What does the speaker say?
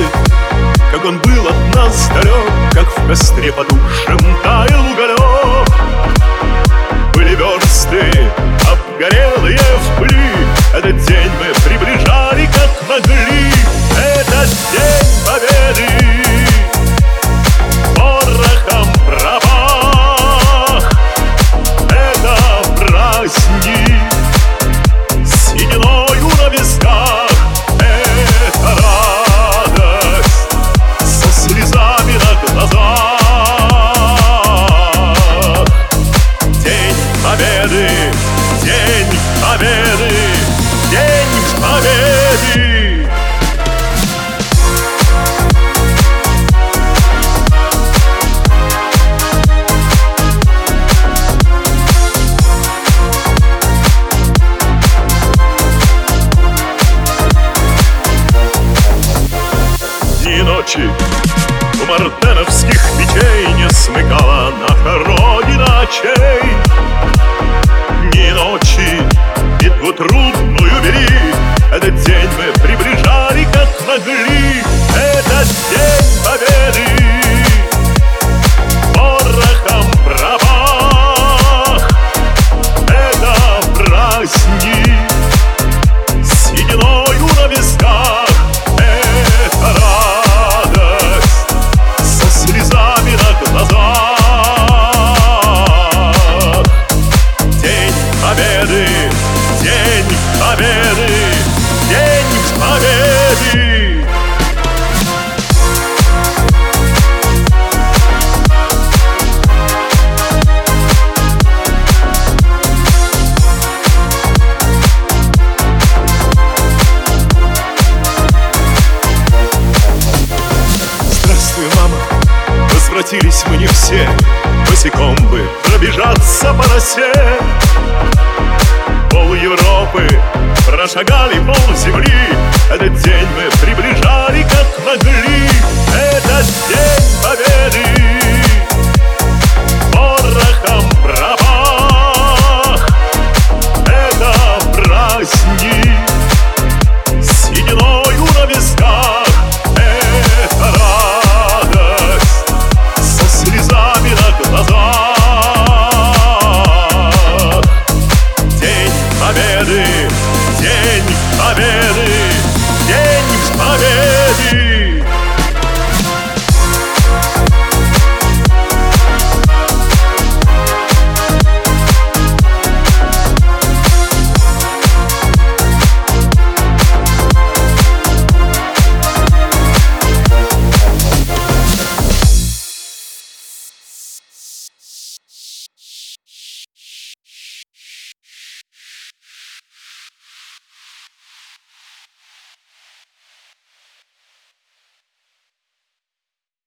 победы Как он был от нас далек Как в костре по душам таял уголек. Ночи. У мартеновских печей Не смыкала наша родина очей. Дни ночи битву трудную вели. Этот день мы приближали как могли. Этот день победы. Порохом пропах Возвратились мы не все Босиком бы пробежаться по росе. Пол Европы прошагали пол земли Этот день мы приближали как могли. Этот день